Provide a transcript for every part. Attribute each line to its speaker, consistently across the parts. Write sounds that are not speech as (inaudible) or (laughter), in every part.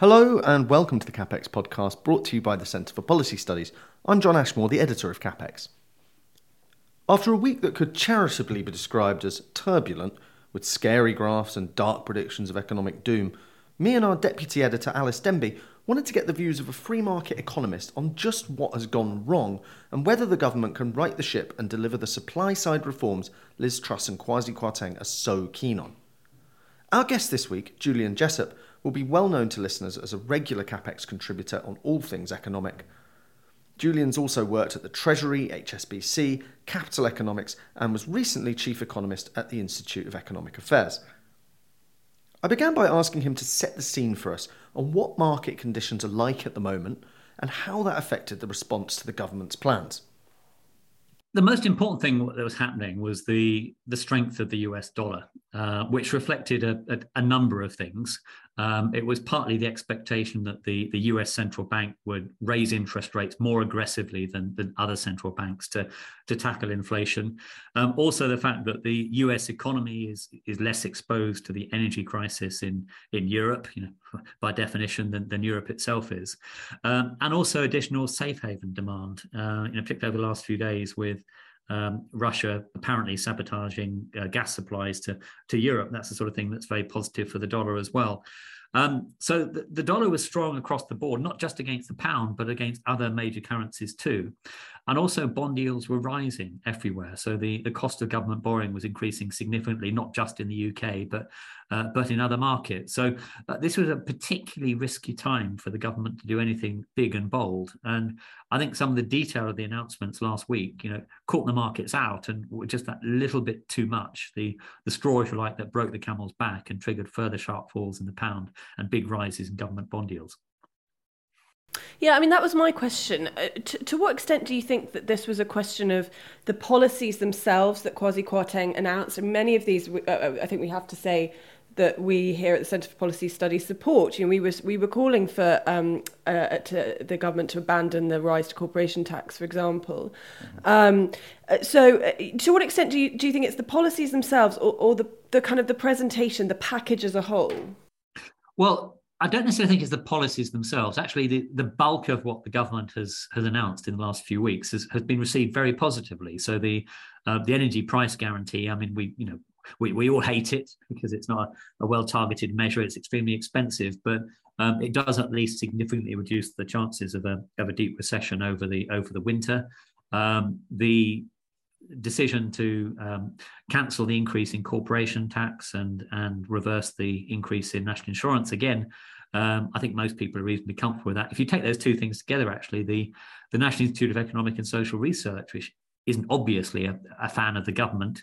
Speaker 1: Hello and welcome to the CapX podcast brought to you by the Centre for Policy Studies. I'm John Ashmore, the editor of CapX. After a week that could charitably be described as turbulent, with scary graphs and dark predictions of economic doom, me and our deputy editor Alice Denby wanted to get the views of a free market economist on just what has gone wrong and whether the government can right the ship and deliver the supply side reforms Liz Truss and Kwasi Kwarteng are so keen on. Our guest this week, Julian Jessop, will be well known to listeners as a regular CapX contributor on all things economic. Julian's also worked at the Treasury, HSBC, Capital Economics, and was recently chief economist at the Institute of Economic Affairs. I began by asking him to set the scene for us on what market conditions are like at the moment and how that affected the response to the government's plans.
Speaker 2: The most important thing that was happening was the the strength of the US dollar, uh, which reflected a, a, a, number of things. Um, it was partly the expectation that the, the US central bank would raise interest rates more aggressively than, than other central banks to, to tackle inflation. Um, also, the fact that the US economy is, is less exposed to the energy crisis in, in Europe, you know, (laughs) by definition, than, than Europe itself is. Um, and also additional safe haven demand, uh, you know, particularly over the last few days with um, Russia apparently sabotaging uh, gas supplies to, to Europe. That's the sort of thing that's very positive for the dollar as well. Um, so the, the, dollar was strong across the board, not just against the pound, but against other major currencies too. And also bond yields were rising everywhere. So the, the cost of government borrowing was increasing significantly, not just in the UK, but uh, but in other markets. So uh, this was a particularly risky time for the government to do anything big and bold. And I think some of the detail of the announcements last week, you know, caught the markets out and just that little bit too much. The the straw, if you like, that broke the camel's back and triggered further sharp falls in the pound and big rises in government bond yields.
Speaker 3: Yeah, I mean, that was my question. Uh, to, to, what extent do you think that this was a question of the policies themselves that Kwasi Kwarteng announced? And many of these, uh, uh, I think we have to say that we here at the Centre for Policy Studies support. You know, we was we were calling for um, uh, to the government to abandon the rise to corporation tax, for example. Mm-hmm. Um, uh, so, uh, to what extent do you do you think it's the policies themselves, or, or the the kind of the presentation, the package as a whole?
Speaker 2: Well, I don't necessarily think it's the policies themselves. Actually, the, the bulk of what the government has has announced in the last few weeks has, has been received very positively. So the uh, the energy price guarantee. I mean, we you know we, we all hate it (laughs) because it's not a, a well targeted measure. It's extremely expensive, but um, it does at least significantly reduce the chances of a of a deep recession over the over the winter. Um, the decision to um, cancel the increase in corporation tax and and reverse the increase in national insurance again, um, I think most people are reasonably comfortable with that. If you take those two things together, actually, the the National Institute of Economic and Social Research, which isn't obviously a, a fan of the government,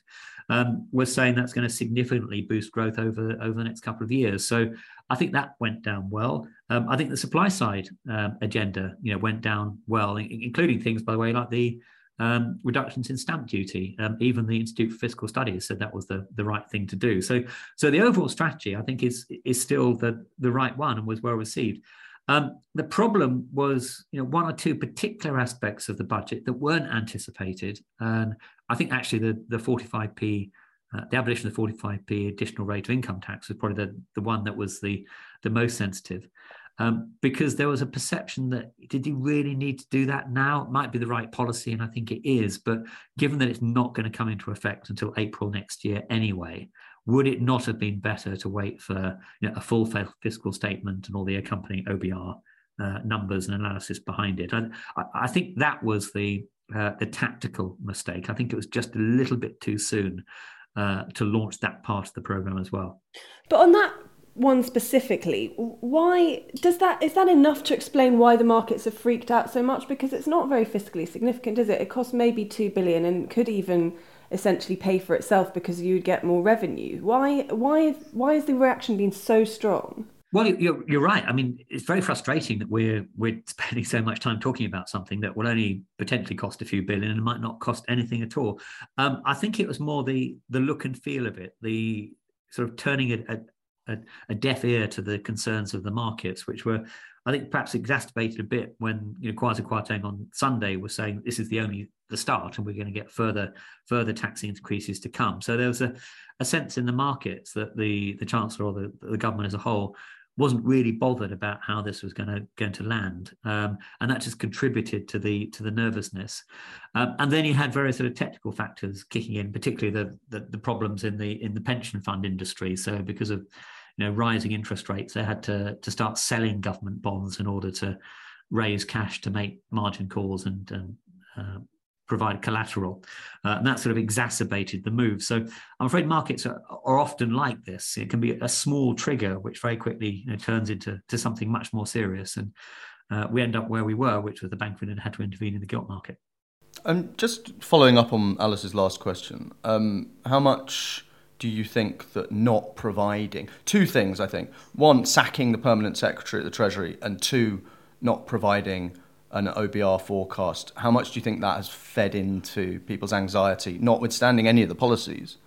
Speaker 2: um, was saying that's going to significantly boost growth over over the next couple of years. So I think that went down well. Um, I think the supply side um, agenda, you know, went down well, including things, by the way, like the um, reductions in stamp duty. Um, even the Institute for Fiscal Studies said that was the, the right thing to do. So, so the overall strategy, I think, is is still the the right one and was well received. Um, the problem was, you know, one or two particular aspects of the budget that weren't anticipated, and I think actually the the 45p. Uh, the abolition of the 45p additional rate of income tax was probably the, the one that was the, the most sensitive. um, because there was a perception that did he really need to do that now? It might be the right policy, and I think it is. But given that it's not going to come into effect until April next year anyway, would it not have been better to wait for you know, a full fiscal statement and all the accompanying OBR uh, numbers and analysis behind it? I, I think that was the uh, the tactical mistake. I think it was just a little bit too soon uh, to launch that part of the program as well.
Speaker 3: But on that one specifically, why does that is that enough to explain why the markets have freaked out so much? Because it's not very fiscally significant, is it? It costs maybe two billion and could even essentially pay for itself because you'd get more revenue. Why why why has the reaction been so strong?
Speaker 2: Well, you're, you're right. I mean, it's very frustrating that we're we're (laughs) spending so much time talking about something that will only potentially cost a few billion and might not cost anything at all. Um, I think it was more the the look and feel of it, the sort of turning a, a, a deaf ear to the concerns of the markets, which were, I think, perhaps exacerbated a bit when you know Kwasi Kwarteng on Sunday was saying this is the only the start, and we're going to get further further tax increases to come. So there was a, a sense in the markets that the the chancellor or the, the government as a whole wasn't really bothered about how this was going to going to land, um, and that just contributed to the to the nervousness. Um, and then you had various sort of technical factors kicking in, particularly the, the, the problems in the in the pension fund industry. So because of you know rising interest rates, they had to to start selling government bonds in order to raise cash to make margin calls and uh, provide collateral. Uh, and that sort of exacerbated the move. So I'm afraid markets are, are, often like this. It can be a small trigger, which very quickly you know, turns into to something much more serious. And uh, we end up where we were, which was the Bank of England had to intervene in the gilt market.
Speaker 1: And um, just following up on Alice's last question, um, how much do you think that not providing two things? I think one, sacking the permanent secretary at the Treasury, and two, not providing an OBR forecast, how much do you think that has fed into people's anxiety, notwithstanding any of the policies?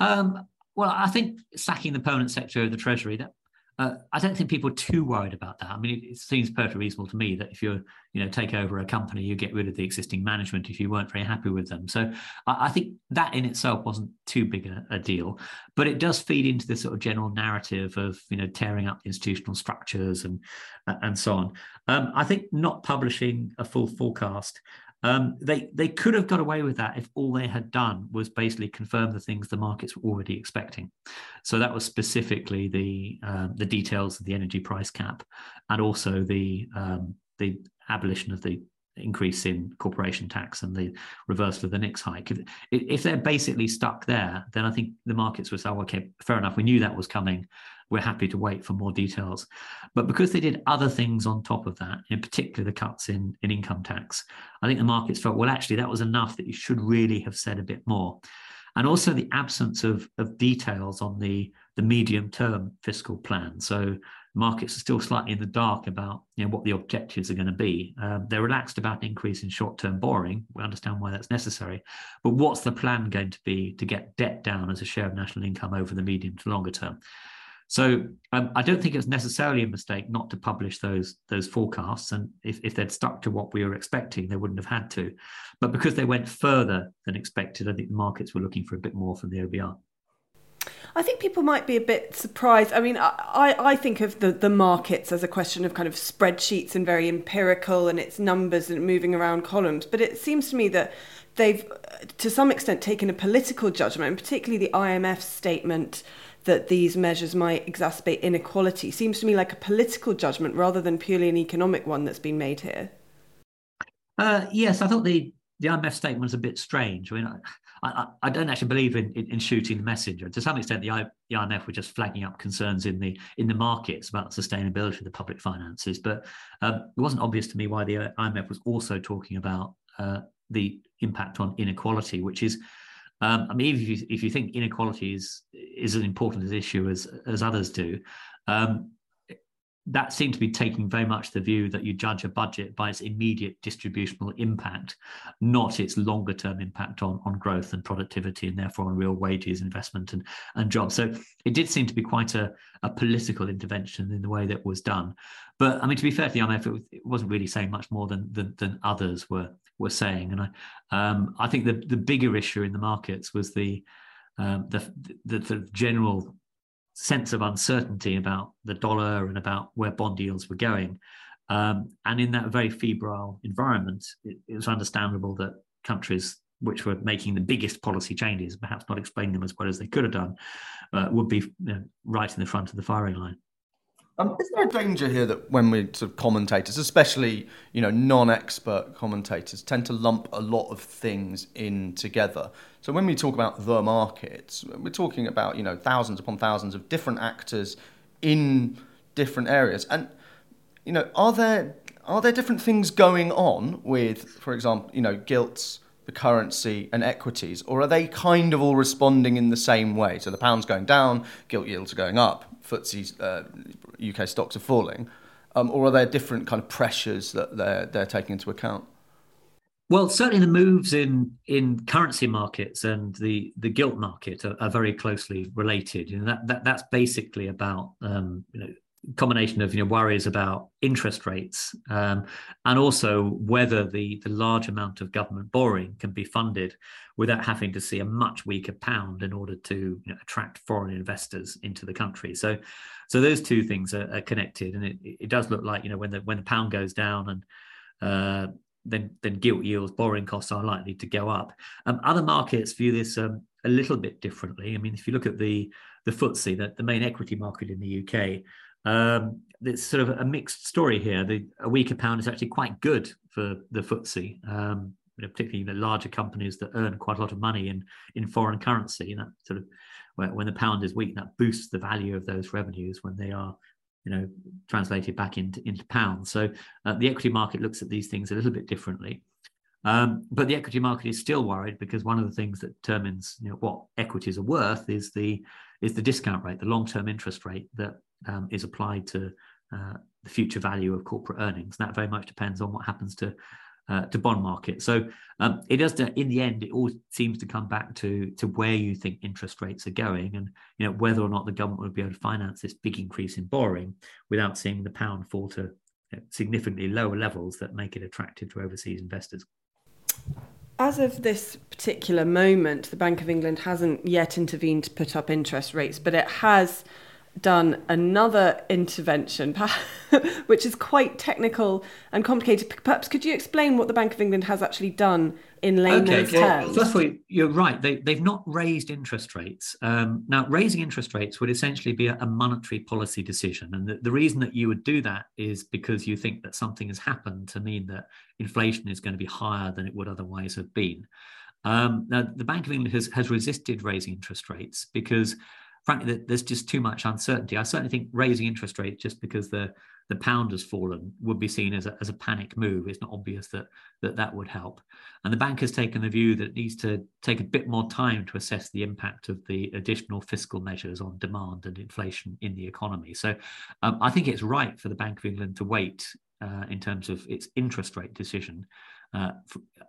Speaker 2: Um, well, I think sacking the permanent secretary of the Treasury, that uh, I don't think people are too worried about that. I mean, it, it, seems perfectly reasonable to me that if you're, you know, take over a company, you get rid of the existing management if you weren't very happy with them. So I, I think that in itself wasn't too big a, a, deal, but it does feed into the sort of general narrative of, you know, tearing up institutional structures and and so on. Um, I think not publishing a full forecast um, they they could have got away with that if all they had done was basically confirm the things the markets were already expecting. So that was specifically the um, the details of the energy price cap, and also the um, the abolition of the increase in corporation tax and the reversal of the NICs hike. If, if they're basically stuck there, then I think the markets would say, oh, okay, fair enough. We knew that was coming we're happy to wait for more details. But because they did other things on top of that, in particular the cuts in, in income tax, I think the markets felt, well, actually, that was enough that you should really have said a bit more. And also the absence of, of details on the, the medium term fiscal plan. So markets are still slightly in the dark about you know, what the objectives are going to be. Um, they're relaxed about an increase in short term borrowing. We understand why that's necessary. But what's the plan going to be to get debt down as a share of national income over the medium to longer term? So um, I don't think it's necessarily a mistake not to publish those those forecasts. And if, if they'd stuck to what we were expecting, they wouldn't have had to. But because they went further than expected, I think the markets were looking for a bit more from the OBR.
Speaker 3: I think people might be a bit surprised. I mean, I, I think of the, the markets as a question of kind of spreadsheets and very empirical and it's numbers and moving around columns. But it seems to me that they've, to some extent, taken a political judgment, and particularly the IMF statement that these measures might exacerbate inequality seems to me like a political judgment rather than purely an economic one that's been made here.
Speaker 2: Uh, yes, I thought the the IMF statement was a bit strange. I mean, I, I, I don't actually believe in, in, in, shooting the messenger. To some extent, the, I, the IMF were just flagging up concerns in the in the markets about sustainability of the public finances. But um, it wasn't obvious to me why the IMF was also talking about uh, the impact on inequality, which is um, I mean, if you, if you think inequality is is as important an issue as as others do, um, that seemed to be taking very much the view that you judge a budget by its immediate distributional impact, not its longer term impact on, on growth and productivity and therefore on real wages, investment and, and jobs. So it did seem to be quite a, a political intervention in the way that was done. But I mean, to be fair to the IMF, it, was, it wasn't really saying much more than, than, than others were were saying. And I um, I think the, the bigger issue in the markets was the um, the, the, the general sense of uncertainty about the dollar and about where bond yields were going. Um, and in that very febrile environment, it, it, was understandable that countries which were making the biggest policy changes, perhaps not explaining them as well as they could have done, uh, would be you know, right in the front of the firing line.
Speaker 1: Um, is there a danger here that when we sort of commentators, especially you know non-expert commentators, tend to lump a lot of things in together? So when we talk about the markets, we're talking about you know thousands upon thousands of different actors in different areas, and you know are there are there different things going on with, for example, you know gilts the currency and equities, or are they kind of all responding in the same way? So the pound's going down, gilt yields are going up, FTSE's uh, UK stocks are falling, um, or are there different kind of pressures that they're they're taking into account?
Speaker 2: Well, certainly the moves in in currency markets and the the gilt market are, are very closely related. You know that, that that's basically about um, you know combination of you know worries about interest rates um, and also whether the the large amount of government borrowing can be funded without having to see a much weaker pound in order to you know, attract foreign investors into the country. So, so those two things are, are connected, and it, it does look like you know when the when the pound goes down and uh, then then gilt yields, borrowing costs are likely to go up. Um, other markets view this um, a little bit differently. I mean, if you look at the the FTSE, the, the main equity market in the UK, um, it's sort of a mixed story here. The, a weaker pound is actually quite good for the FTSE, um, you know, particularly the larger companies that earn quite a lot of money in, in foreign currency. And that sort of when, the pound is weak, that boosts the value of those revenues when they are, you know, translated back into, into pounds. So uh, the equity market looks at these things a little bit differently. Um, but the equity market is still worried because one of the things that determines you know, what equities are worth is the is the discount rate, the long term interest rate that um, is applied to uh, the future value of corporate earnings. And that very much depends on what happens to uh, to bond market. So um, it does. In the end, it all seems to come back to to where you think interest rates are going, and you know whether or not the government will be able to finance this big increase in borrowing without seeing the pound fall to significantly lower levels that make it attractive to overseas investors.
Speaker 3: As of this particular moment, the Bank of England hasn't yet intervened to put up interest rates, but it has done another intervention, (laughs) which is quite technical and complicated. Perhaps could you explain what the Bank of England has actually done in layman's okay. terms?
Speaker 2: First of all, you're right. They, they've not raised interest rates. Um, now, raising interest rates would essentially be a, a monetary policy decision. And the, the, reason that you would do that is because you think that something has happened to mean that inflation is going to be higher than it would otherwise have been. Um, now, the Bank of England has, has resisted raising interest rates because frankly, there's just too much uncertainty. I certainly think raising interest rates just because the the pound has fallen would be seen as a, as a panic move. It's not obvious that, that that would help. And the bank has taken the view that it needs to take a bit more time to assess the impact of the additional fiscal measures on demand and inflation in the economy. So um, I think it's right for the Bank of England to wait uh, in terms of its interest rate decision uh,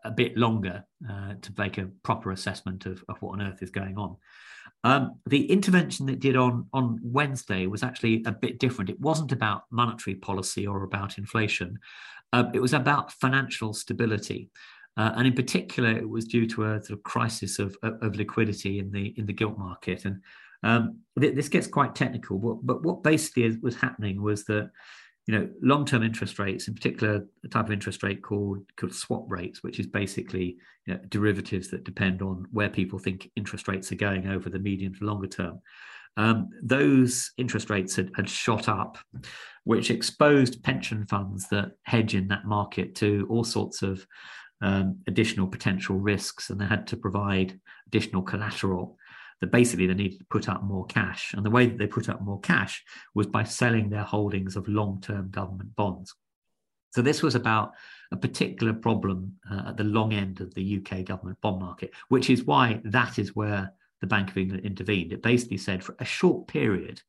Speaker 2: a bit longer uh, to make a proper assessment of, of what on earth is going on. Um, the intervention that did on on Wednesday was actually a bit different. It wasn't about monetary policy or about inflation. Uh, it was about financial stability, uh, and in particular, it was due to a sort of crisis of, of liquidity in the in the gilt market. And um, th- this gets quite technical, but, but what basically was happening was that you know, long-term interest rates, in particular, a type of interest rate called, called swap rates, which is basically you know, derivatives that depend on where people think interest rates are going over the medium to longer term. Um, those interest rates had, had, shot up, which exposed pension funds that hedge in that market to all sorts of um, additional potential risks, and they had to provide additional collateral that basically they needed to put up more cash. And the way that they put up more cash was by selling their holdings of long term government bonds. So this was about a particular problem uh, at the long end of the UK government bond market, which is why that is where the Bank of England intervened. It basically said for a short period,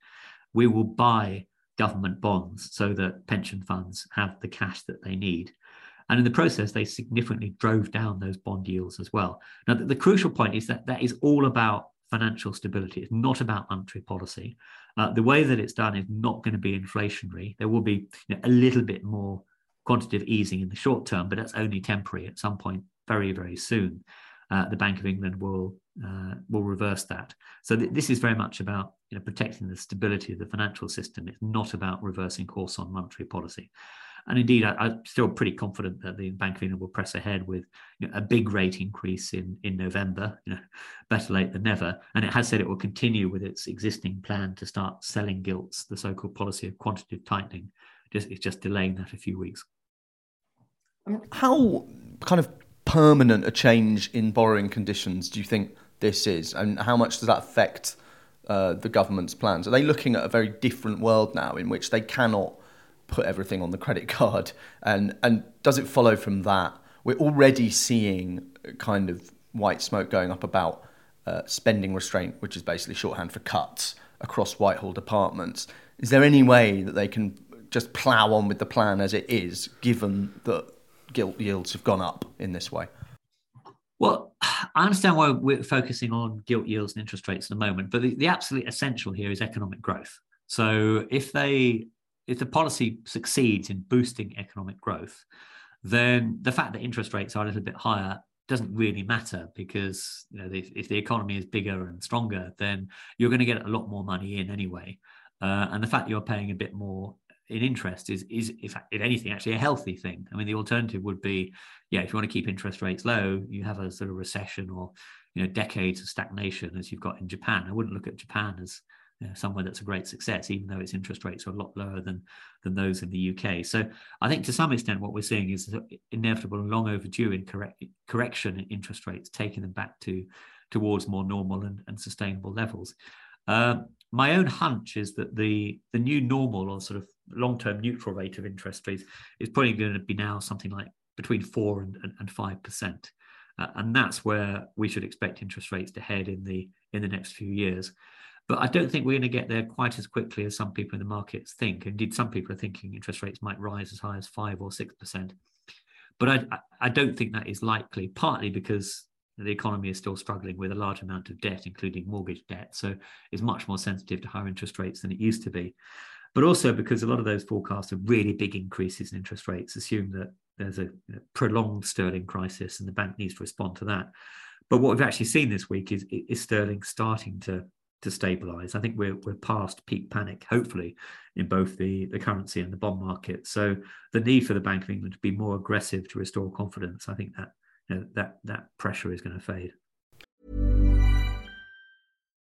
Speaker 2: we will buy government bonds so that pension funds have the cash that they need. And in the process, they significantly drove down those bond yields as well. Now, the, the crucial point is that that is all about financial stability. It's not about monetary policy. Uh, the way that it's done is not going to be inflationary. There will be you know, a little bit more quantitative easing in the short term, but that's only temporary. At some point, very, very soon, uh, the Bank of England will uh, will reverse that. So th- this is very much about you know protecting the stability of the financial system. It's not about reversing course on monetary policy. And indeed, I, am still pretty confident that the Bank of England will press ahead with you know, a big rate increase in, in November. You know, better late than never. And it has said it will continue with its existing plan to start selling gilts, the so-called policy of quantitative tightening. Just it's just delaying that a few weeks.
Speaker 1: How kind of permanent a change in borrowing conditions do you think this is, and how much does that affect uh, the government's plans? Are they looking at a very different world now in which they cannot put everything on the credit (laughs) card? And and does it follow from that? We're already seeing kind of white smoke going up about uh, spending restraint, which is basically shorthand for cuts across Whitehall departments. Is there any way that they can just plough on with the plan as it is, given that gilt yields have gone up in this way?
Speaker 2: Well, (sighs) I understand why we're focusing on gilt yields and interest rates at the moment, but the, the absolute essential here is economic growth. So if they if the policy succeeds in boosting economic growth, then the fact that interest rates are a little bit higher doesn't really matter because you know if, if the economy is bigger and stronger, then you're going to get a lot more money in anyway. Uh, and the fact you're paying a bit more in interest is is if, if anything actually a healthy thing. I mean, the alternative would be, yeah, if you want to keep interest rates low, you have a sort of recession or you know decades of stagnation as you've got in Japan. I wouldn't look at Japan as you know, somewhere that's a great success, even though its interest rates are a lot lower than than those in the UK. So I think to some extent what we're seeing is inevitable and long overdue in correct, correction in interest rates, taking them back to towards more normal and, and sustainable levels. Um, my own hunch is that the the new normal or sort of long term neutral rate of interest rates is probably going to be now something like between four and, and, five percent. Uh, and that's where we should expect interest rates to head in the in the next few years. But I don't think we're going to get there quite as quickly as some people in the markets think. Indeed, some people are thinking interest rates might rise as high as five or six percent. But I, I don't think that is likely, partly because the economy is still struggling with a large amount of debt, including mortgage debt. So it's much more sensitive to higher interest rates than it used to be. But also because a lot of those forecasts of really big increases in interest rates assume that there's a prolonged sterling crisis and the bank needs to respond to that. But what we've actually seen this week is, is sterling starting to to stabilize. I think we're we're past peak panic, hopefully, in both the, the currency and the bond market. So the need for the Bank of England to be more aggressive to restore confidence, I think that you know, that that pressure is going to fade.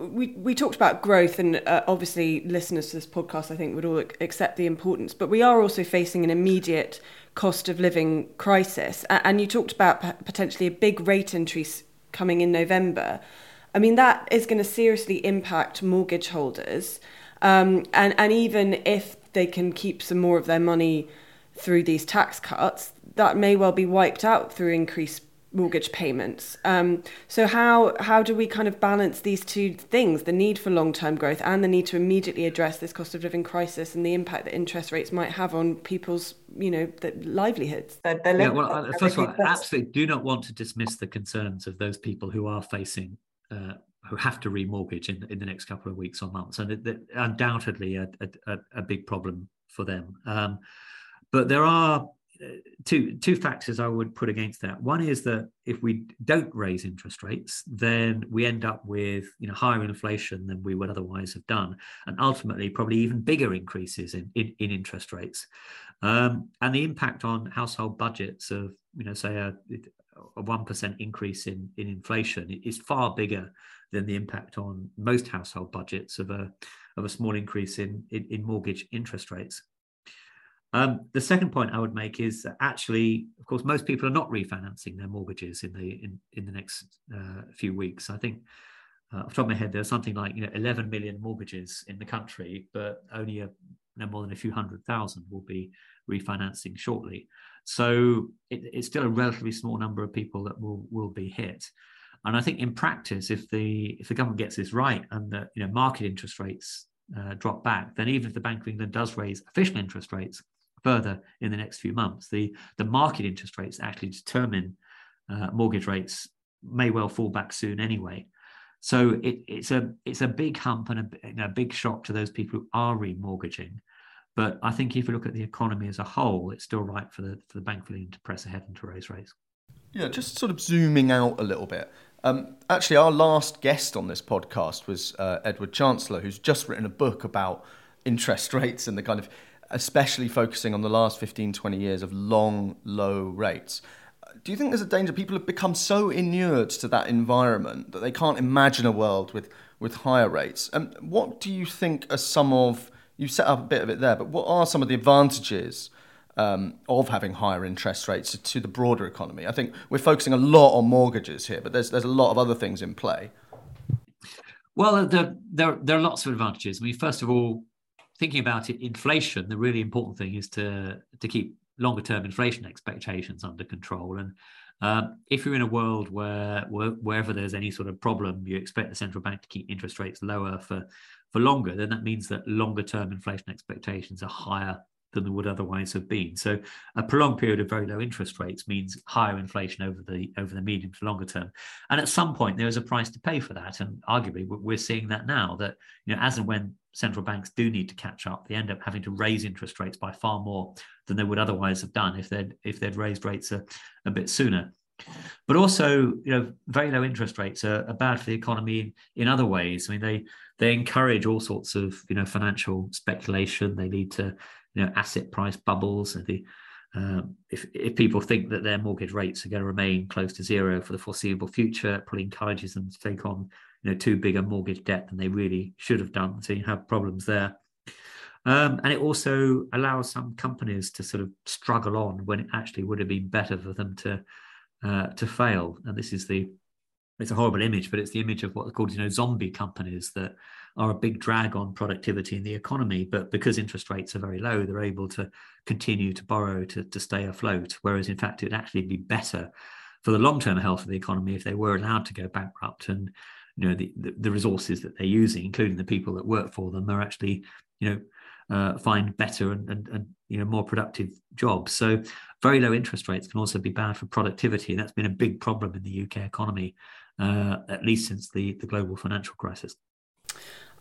Speaker 3: we we talked about growth, and uh, obviously, listeners to this podcast, I think, would all accept the importance. But we are also facing an immediate cost of living crisis, and you talked about potentially a big rate increase coming in November. I mean, that is going to seriously impact mortgage holders, um, and and even if they can keep some more of their money through these tax cuts, that may well be wiped out through increased mortgage payments. Um, so how how do we kind of balance these two things: the need for long term growth and the need to immediately address this cost of living crisis and the impact that interest rates might have on people's you know the livelihoods?
Speaker 2: Their, their yeah, well, uh, first of all, I absolutely do not want to dismiss the concerns of those people who are facing. Uh, who have to remortgage in, in the next couple of weeks or months, and it, it, undoubtedly a, a, a, big problem for them. Um, but there are two two factors I would put against that. One is that if we don't raise interest rates, then we end up with you know higher inflation than we would otherwise have done, and ultimately probably even bigger increases in in, in interest rates. Um, and the impact on household budgets of you know say a one percent increase in in inflation is far bigger than the impact on most household budgets of a of a small increase in, in, in mortgage interest rates. Um, the second point I would make is that actually, of course, most people are not refinancing their mortgages in the in, in the next uh, few weeks. I think, uh, off the top of my head, there's something like you know 11 million mortgages in the country, but only a, no more than a few hundred thousand will be refinancing shortly. So it, it's still a relatively small number of people that will will be hit. And I think in practice, if the if the government gets this right and the you know market interest rates uh, drop back, then even if the Bank of England does raise official interest rates, further in the next few months. The, the market interest rates actually determine uh, mortgage rates may well fall back soon anyway. So it, it's a it's a big hump and a, know, a big shock to those people who are remortgaging. But I think if you look at the economy as a whole, it's still right for the for the Bank of England to press ahead and to raise rates.
Speaker 1: Yeah, just sort of zooming out a little bit. Um, actually, our last guest on this podcast was uh, Edward Chancellor, who's just written a book about interest (laughs) rates and the kind of especially focusing on the last 15, 20 years of long, low rates. Do you think there's a danger people have become so inured to that environment that they can't imagine a world with, with higher rates? And what do you think are some of, you set up a bit of it there, but what are some of the advantages um, of having higher interest rates to the broader economy? I think we're focusing a lot on mortgages here, but there's, there's a lot of other things in play.
Speaker 2: Well, there, there, there are lots of advantages. I mean, first of all, thinking about it, inflation, the really important thing is to to keep longer term inflation expectations under control. And um, if you're in a world where, where wherever there's any sort of problem, you expect the central bank to keep interest rates lower for for longer, then that means that longer term inflation expectations are higher than they would otherwise have been. So a prolonged period of very low interest rates means higher inflation over the over the medium to longer term. And at some point there is a price to pay for that. And arguably we're seeing that now that you know as and when central banks do need to catch up, they end up having to raise interest rates by far more than they would otherwise have done if they'd if they'd raised rates a, a bit sooner. But also, you know, very low interest rates are, are bad for the economy in, in other ways. I mean, they they encourage all sorts of you know financial speculation. They lead to you know asset price bubbles. And the um, if if people think that their mortgage rates are going to remain close to zero for the foreseeable future, it probably encourages them to take on you know too big a mortgage debt than they really should have done. So you have problems there. Um, and it also allows some companies to sort of struggle on when it actually would have been better for them to uh, to fail. And this is the it's a horrible image, but it's the image of what are called you know zombie companies that are a big drag on productivity in the economy. But because interest rates are very low, they're able to continue to borrow to, to stay afloat. Whereas in fact, it'd actually be better for the long-term health of the economy if they were allowed to go bankrupt and you know the, the, the resources that they're using, including the people that work for them, are actually you know uh, find better and, and, and you know more productive jobs. So very low interest rates can also be bad for productivity. That's been a big problem in the UK economy, uh, at least since the, the global financial crisis.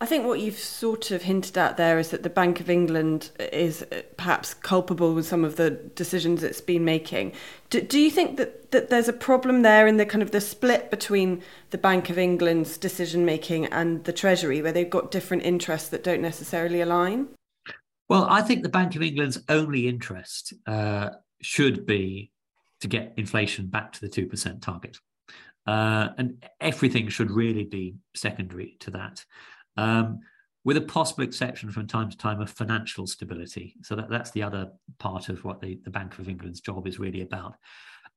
Speaker 3: I think what you've sort of hinted at there is that the Bank of England is perhaps culpable with some of the decisions it's been making. Do, do you think that, that there's a problem there in the kind of the split between the Bank of England's decision making and the Treasury, where they've got different interests that don't necessarily align?
Speaker 2: Well, I think the Bank of England's only interest uh, should be to get inflation back to the 2% target. Uh, and everything should really be secondary to that um, with a possible exception from time to time of financial stability. So that, that's the other part of what the, the Bank of England's job is really about.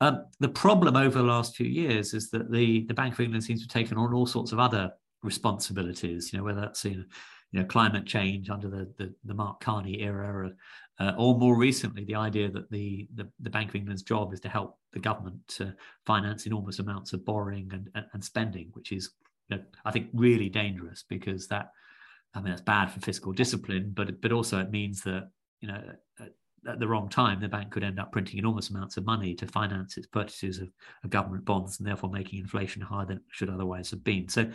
Speaker 2: Um, the problem over the last few years is that the, the Bank of England seems to have taken on all sorts of other responsibilities, you know, whether that's know, you know, climate change under the the, the Mark Carney era, uh, or more recently, the idea that the, the, the Bank of England's job is to help the government to finance enormous amounts of borrowing and, and, and spending, which is, you know, I think, really dangerous because that, I mean, that's bad for fiscal discipline, but but also it means that you know at the wrong time, the bank could end up printing enormous amounts of money to finance its purchases of, of government bonds and therefore making inflation higher than it should otherwise have been. So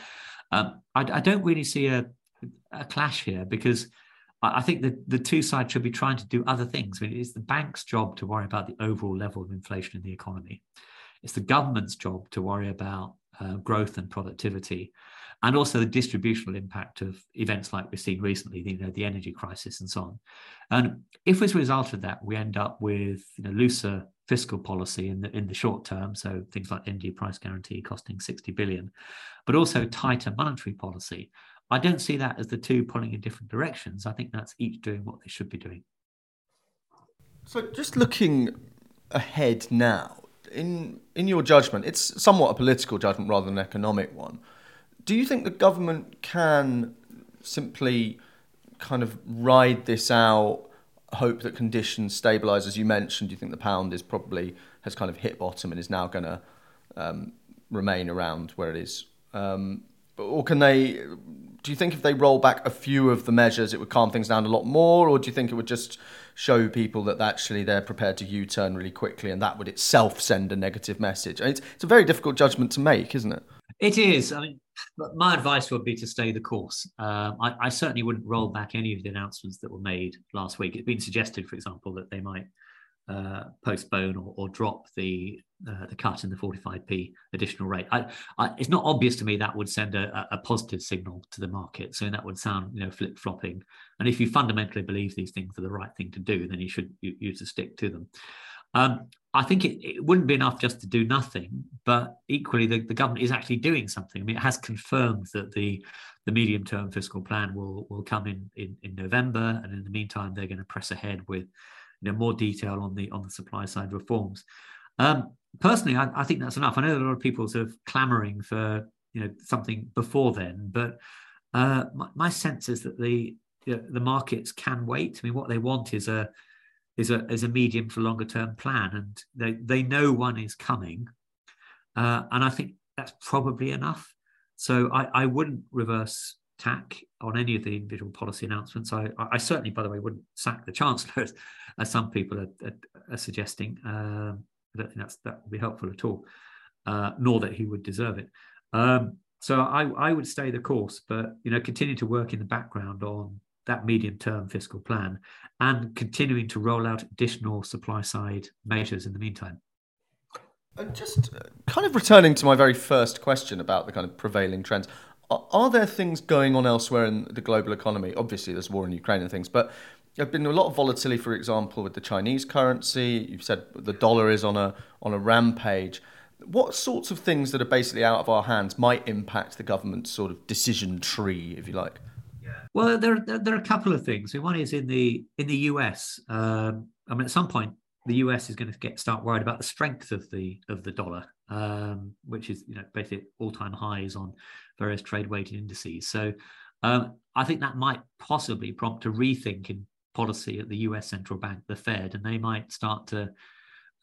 Speaker 2: um, I, I, don't really see a, a clash here because I, I think that the two sides should be trying to do other things. I mean, it's the bank's job to worry about the overall level of inflation in the economy. It's the government's job to worry about uh, growth and productivity and also the distributional impact of events like we've seen recently, you know, the energy crisis and so on. And if as a result of that, we end up with you know, looser fiscal policy in the in the short term, so things like energy price guarantee costing 60 billion, but also tighter monetary policy, I don't see that as the two pulling in different directions. I think that's each doing what they should be doing.
Speaker 1: So just looking ahead now, in in your judgment, it's somewhat a political judgment rather than an economic one do you think the government can simply kind of ride this out, hope that conditions stabilise? As you mentioned, do you think the pound is probably has kind of hit bottom and is now going to um, remain around where it is? Um, or can they? Do you think if they roll back a few of the measures, it would calm things down a lot more, or do you think it would just show people that actually they're prepared to U-turn really quickly, and that would itself send a negative message? it's, it's a very difficult judgment to make, isn't it?
Speaker 2: It is. I mean, my advice would be to stay the course. Um, I, I, certainly wouldn't roll back any of the announcements that were made last week. It's been suggested, for example, that they might uh, postpone or, or, drop the uh, the cut in the 45p additional rate. I, I, it's not obvious to me that would send a, a, positive signal to the market. So that would sound, you know, flip flopping. And if you fundamentally believe these things are the right thing to do, then you should use to stick to them. Um, I think it, it, wouldn't be enough just to do nothing, but equally the, the government is actually doing something. I mean, it has confirmed that the the medium term fiscal plan will will come in, in in November, and in the meantime, they're going to press ahead with you know more detail on the on the supply side reforms. Um, personally, I, I, think that's enough. I know a lot of people sort of clamoring for you know something before then, but uh, my, my sense is that the you know, the markets can wait. I mean, what they want is a is a is a medium for longer term plan, and they they know one is coming, uh, and I think that's probably enough. So I, I wouldn't reverse tack on any of the individual policy announcements. I, I certainly, by the way, wouldn't sack the (laughs) chancellor, as, as some people are, are, are suggesting. Um, I don't think that's that would be helpful at all, uh, nor that he would deserve it. Um, so I, I would stay the course, but you know, continue to work in the background on that medium term fiscal plan and continuing to roll out additional supply side measures in the meantime.
Speaker 1: And just uh, kind of returning to my very first question about the kind of prevailing trends, are, there things going on elsewhere in the global economy? Obviously, there's war in Ukraine and things, but there's been a lot of volatility, for example, with the Chinese currency. You've said the dollar is on a on a rampage. What sorts of things that are basically out of our hands might impact the government's sort of decision tree, if you like?
Speaker 2: Well, there, there, there are a couple of things. one is in the in the US. Um, I mean, at some point, the US is going to get start worried about the strength of the of the dollar, um, which is you know basically all time highs on various trade weighted indices. So um, I think that might possibly prompt a rethink in policy at the US central bank, the Fed, and they might start to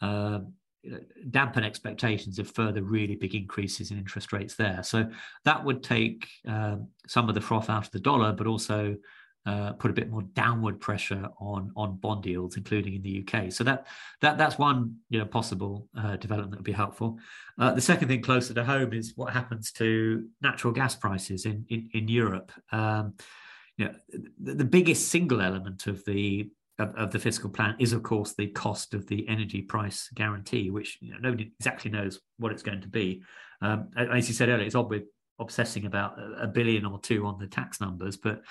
Speaker 2: uh, dampen expectations of further really big increases in interest rates there. So that would take um, some of the froth out of the dollar, but also uh, put a bit more downward pressure on on bond yields, including in the UK. So that that that's one you know possible uh, development that would be helpful. Uh, the second thing closer to home is what happens to natural gas prices in in, in Europe. Um, you know, the, the biggest single element of the of, of, the fiscal plan is, of course, the cost of the energy price guarantee, which you know, nobody exactly knows what it's going to be. Um, as you said earlier, it's odd we're obsessing about a billion or two on the tax numbers, but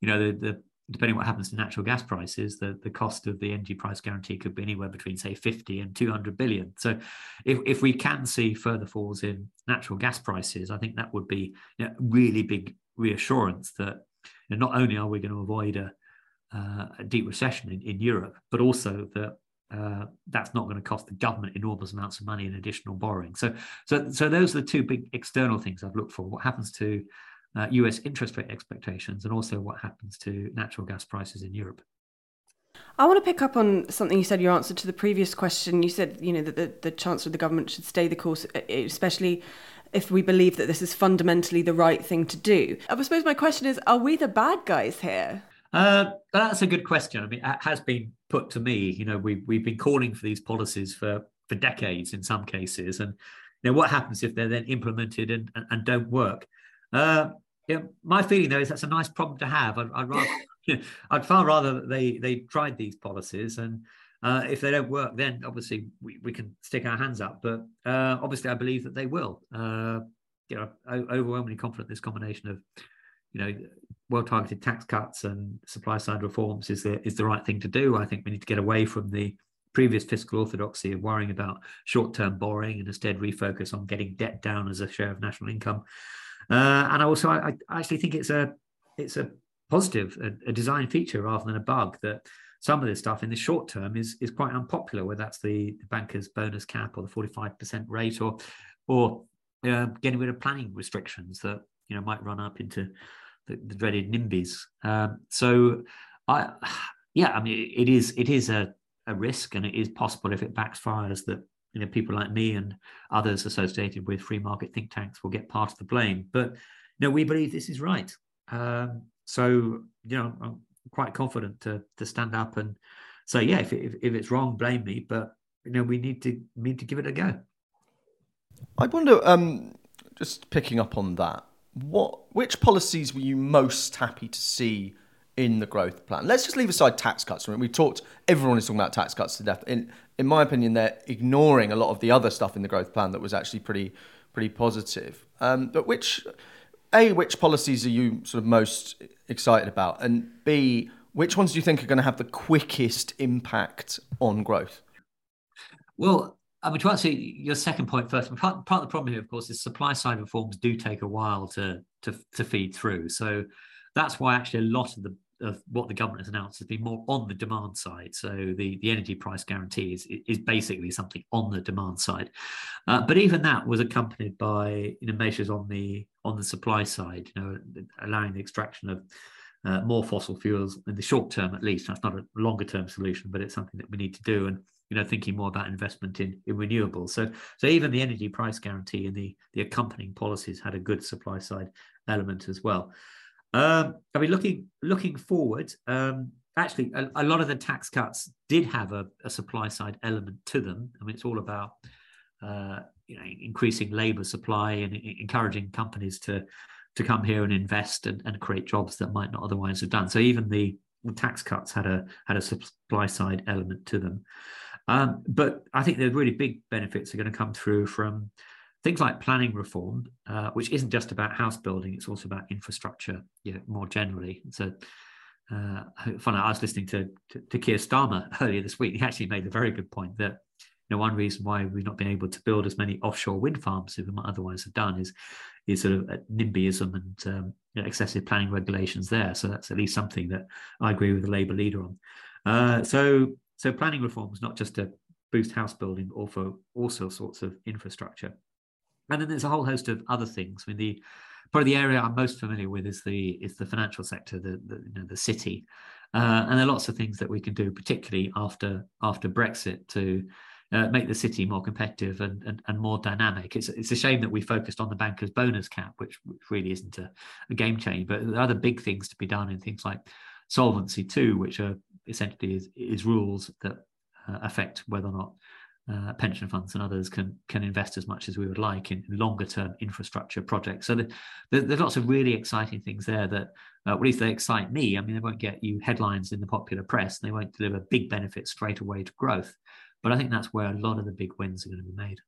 Speaker 2: you know, the, the depending what happens to natural gas prices, the, the cost of the energy price guarantee could be anywhere between, say, 50 and 200 billion. So if, if we can see further falls in natural gas prices, I think that would be you know, really big reassurance that you know, not only are we going to avoid a, uh, a deep recession in, in Europe, but also that uh, that's not going to cost the government enormous amounts of money in additional borrowing. So, so, so those are the two big external things I've looked for. What happens to uh, US interest rate expectations and also what happens to natural gas prices in Europe.
Speaker 3: I want to pick up on something you said, your answer to the previous question. You said, you know, that the, the Chancellor of the government should stay the course, especially if we believe that this is fundamentally the right thing to do. I suppose my question is, are we the bad guys here?
Speaker 2: Uh, that's a good question. I mean, it has been put to me. You know, we we've been calling for these policies for for decades in some cases, and you know what happens if they're then implemented and and, and don't work. Uh, yeah, my feeling though is that's a nice problem to have. I'd, I'd rather, you (laughs) know, (laughs) I'd far rather that they they tried these policies and. Uh, if they don't work, then obviously we, we can stick our hands up. But uh, obviously, I believe that they will. Uh, you know, overwhelmingly confident this combination of, you know, well targeted tax cuts and supply side reforms is the is the right thing to do. I think we need to get away from the previous fiscal orthodoxy of worrying about short term borrowing and instead refocus on getting debt down as a share of national income. Uh, and I also, I, I, actually think it's a it's a positive, a, a, design feature rather than a bug that some of this stuff in the short term is is quite unpopular, whether that's the, the banker's bonus cap or the 45% rate or or uh, getting rid of planning restrictions that you know might run up into the, the dreaded NIMBYs. Um, so I yeah, I mean it is it is a, a risk and it is possible if it backfires that you know people like me and others associated with free market think tanks will get part of the blame. But no, we believe this is right. Um, so you know i'm quite confident to to stand up and say yeah if, if, if it's wrong blame me. But you know we need to need to give it a go.
Speaker 1: I wonder um just picking up on that what which policies were you most happy to see in the growth plan. Let's just leave aside tax cuts. We talked, everyone is talking about tax cuts to death. In, in my opinion, they're ignoring a lot of the other stuff in the growth plan that was actually pretty, pretty positive. Um, but which, A, which policies are you sort of most excited about? And B, which ones do you think are going to have the quickest impact on growth?
Speaker 2: Well, I mean, to answer your second point first, part, part of the problem here, of course, is supply side reforms do take a while to to, to feed through. So that's why actually a lot of the of what the government has announced has been more on the demand side. So the, the energy price guarantee is, is basically something on the demand side. Uh, but even that was accompanied by you know measures on the on the supply side, you know, allowing the extraction of uh, more fossil fuels in the short term at least. That's not a longer term solution, but it's something that we need to do. And you know, thinking more about investment in, in renewables. So so even the energy price guarantee and the the accompanying policies had a good supply side element as well. Um, I mean, looking looking forward, um, actually, a, a, lot of the tax cuts did have a, a, supply side element to them. I mean, it's all about uh, you know increasing labour supply and encouraging companies to to come here and invest and, and create jobs that might not otherwise have done. So even the tax cuts had a had a supply side element to them. Um, but I think the really big benefits are going to come through from things like planning reform, uh, which isn't just about house building, it's also about infrastructure you know, more generally. So, uh, funny, I was listening to, to, to Keir Starmer (laughs) earlier this week. He actually made a very good point that you know, one reason why we've not been able to build as many offshore wind farms as we might otherwise have done is is sort of NIMBYism and um, you know, excessive planning regulations there. So that's at least something that I agree with the Labour leader on. Uh, so so planning reform is not just to boost house building, but also also sorts of infrastructure. And then there's a whole host of other things. I mean, the probably the area I'm most familiar with is the is the financial sector, the the, you know, the city, uh, and there are lots of things that we can do, particularly after after Brexit, to uh, make the city more competitive and, and, and more dynamic. It's it's a shame that we focused on the bankers' bonus cap, which, which really isn't a, a game changer. But there are other big things to be done in things like Solvency two, which are essentially is, is rules that uh, affect whether or not uh, pension funds and others can can invest as much as we would like in longer term infrastructure projects. So the, the, there's lots of really exciting things there that, uh, at least they excite me. I mean, they won't get you headlines in the popular press. They won't deliver big benefits straight away to growth. But I think that's where a lot of the big wins are going to be made.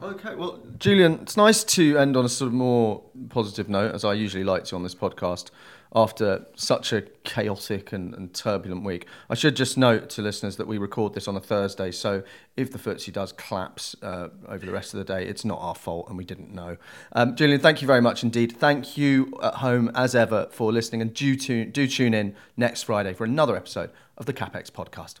Speaker 1: Okay, well, Julian, it's nice to end on a sort of more positive note, as I usually like to on this podcast, after such a chaotic and, and, turbulent week. I should just note to listeners that we record this on a Thursday, so if the FTSE does collapse uh, over the rest of the day, it's not our fault and we didn't know. Um, Julian, thank you very much indeed. Thank you at home, as ever, for listening, and do, tune, do tune in next Friday for another episode of the CapX podcast.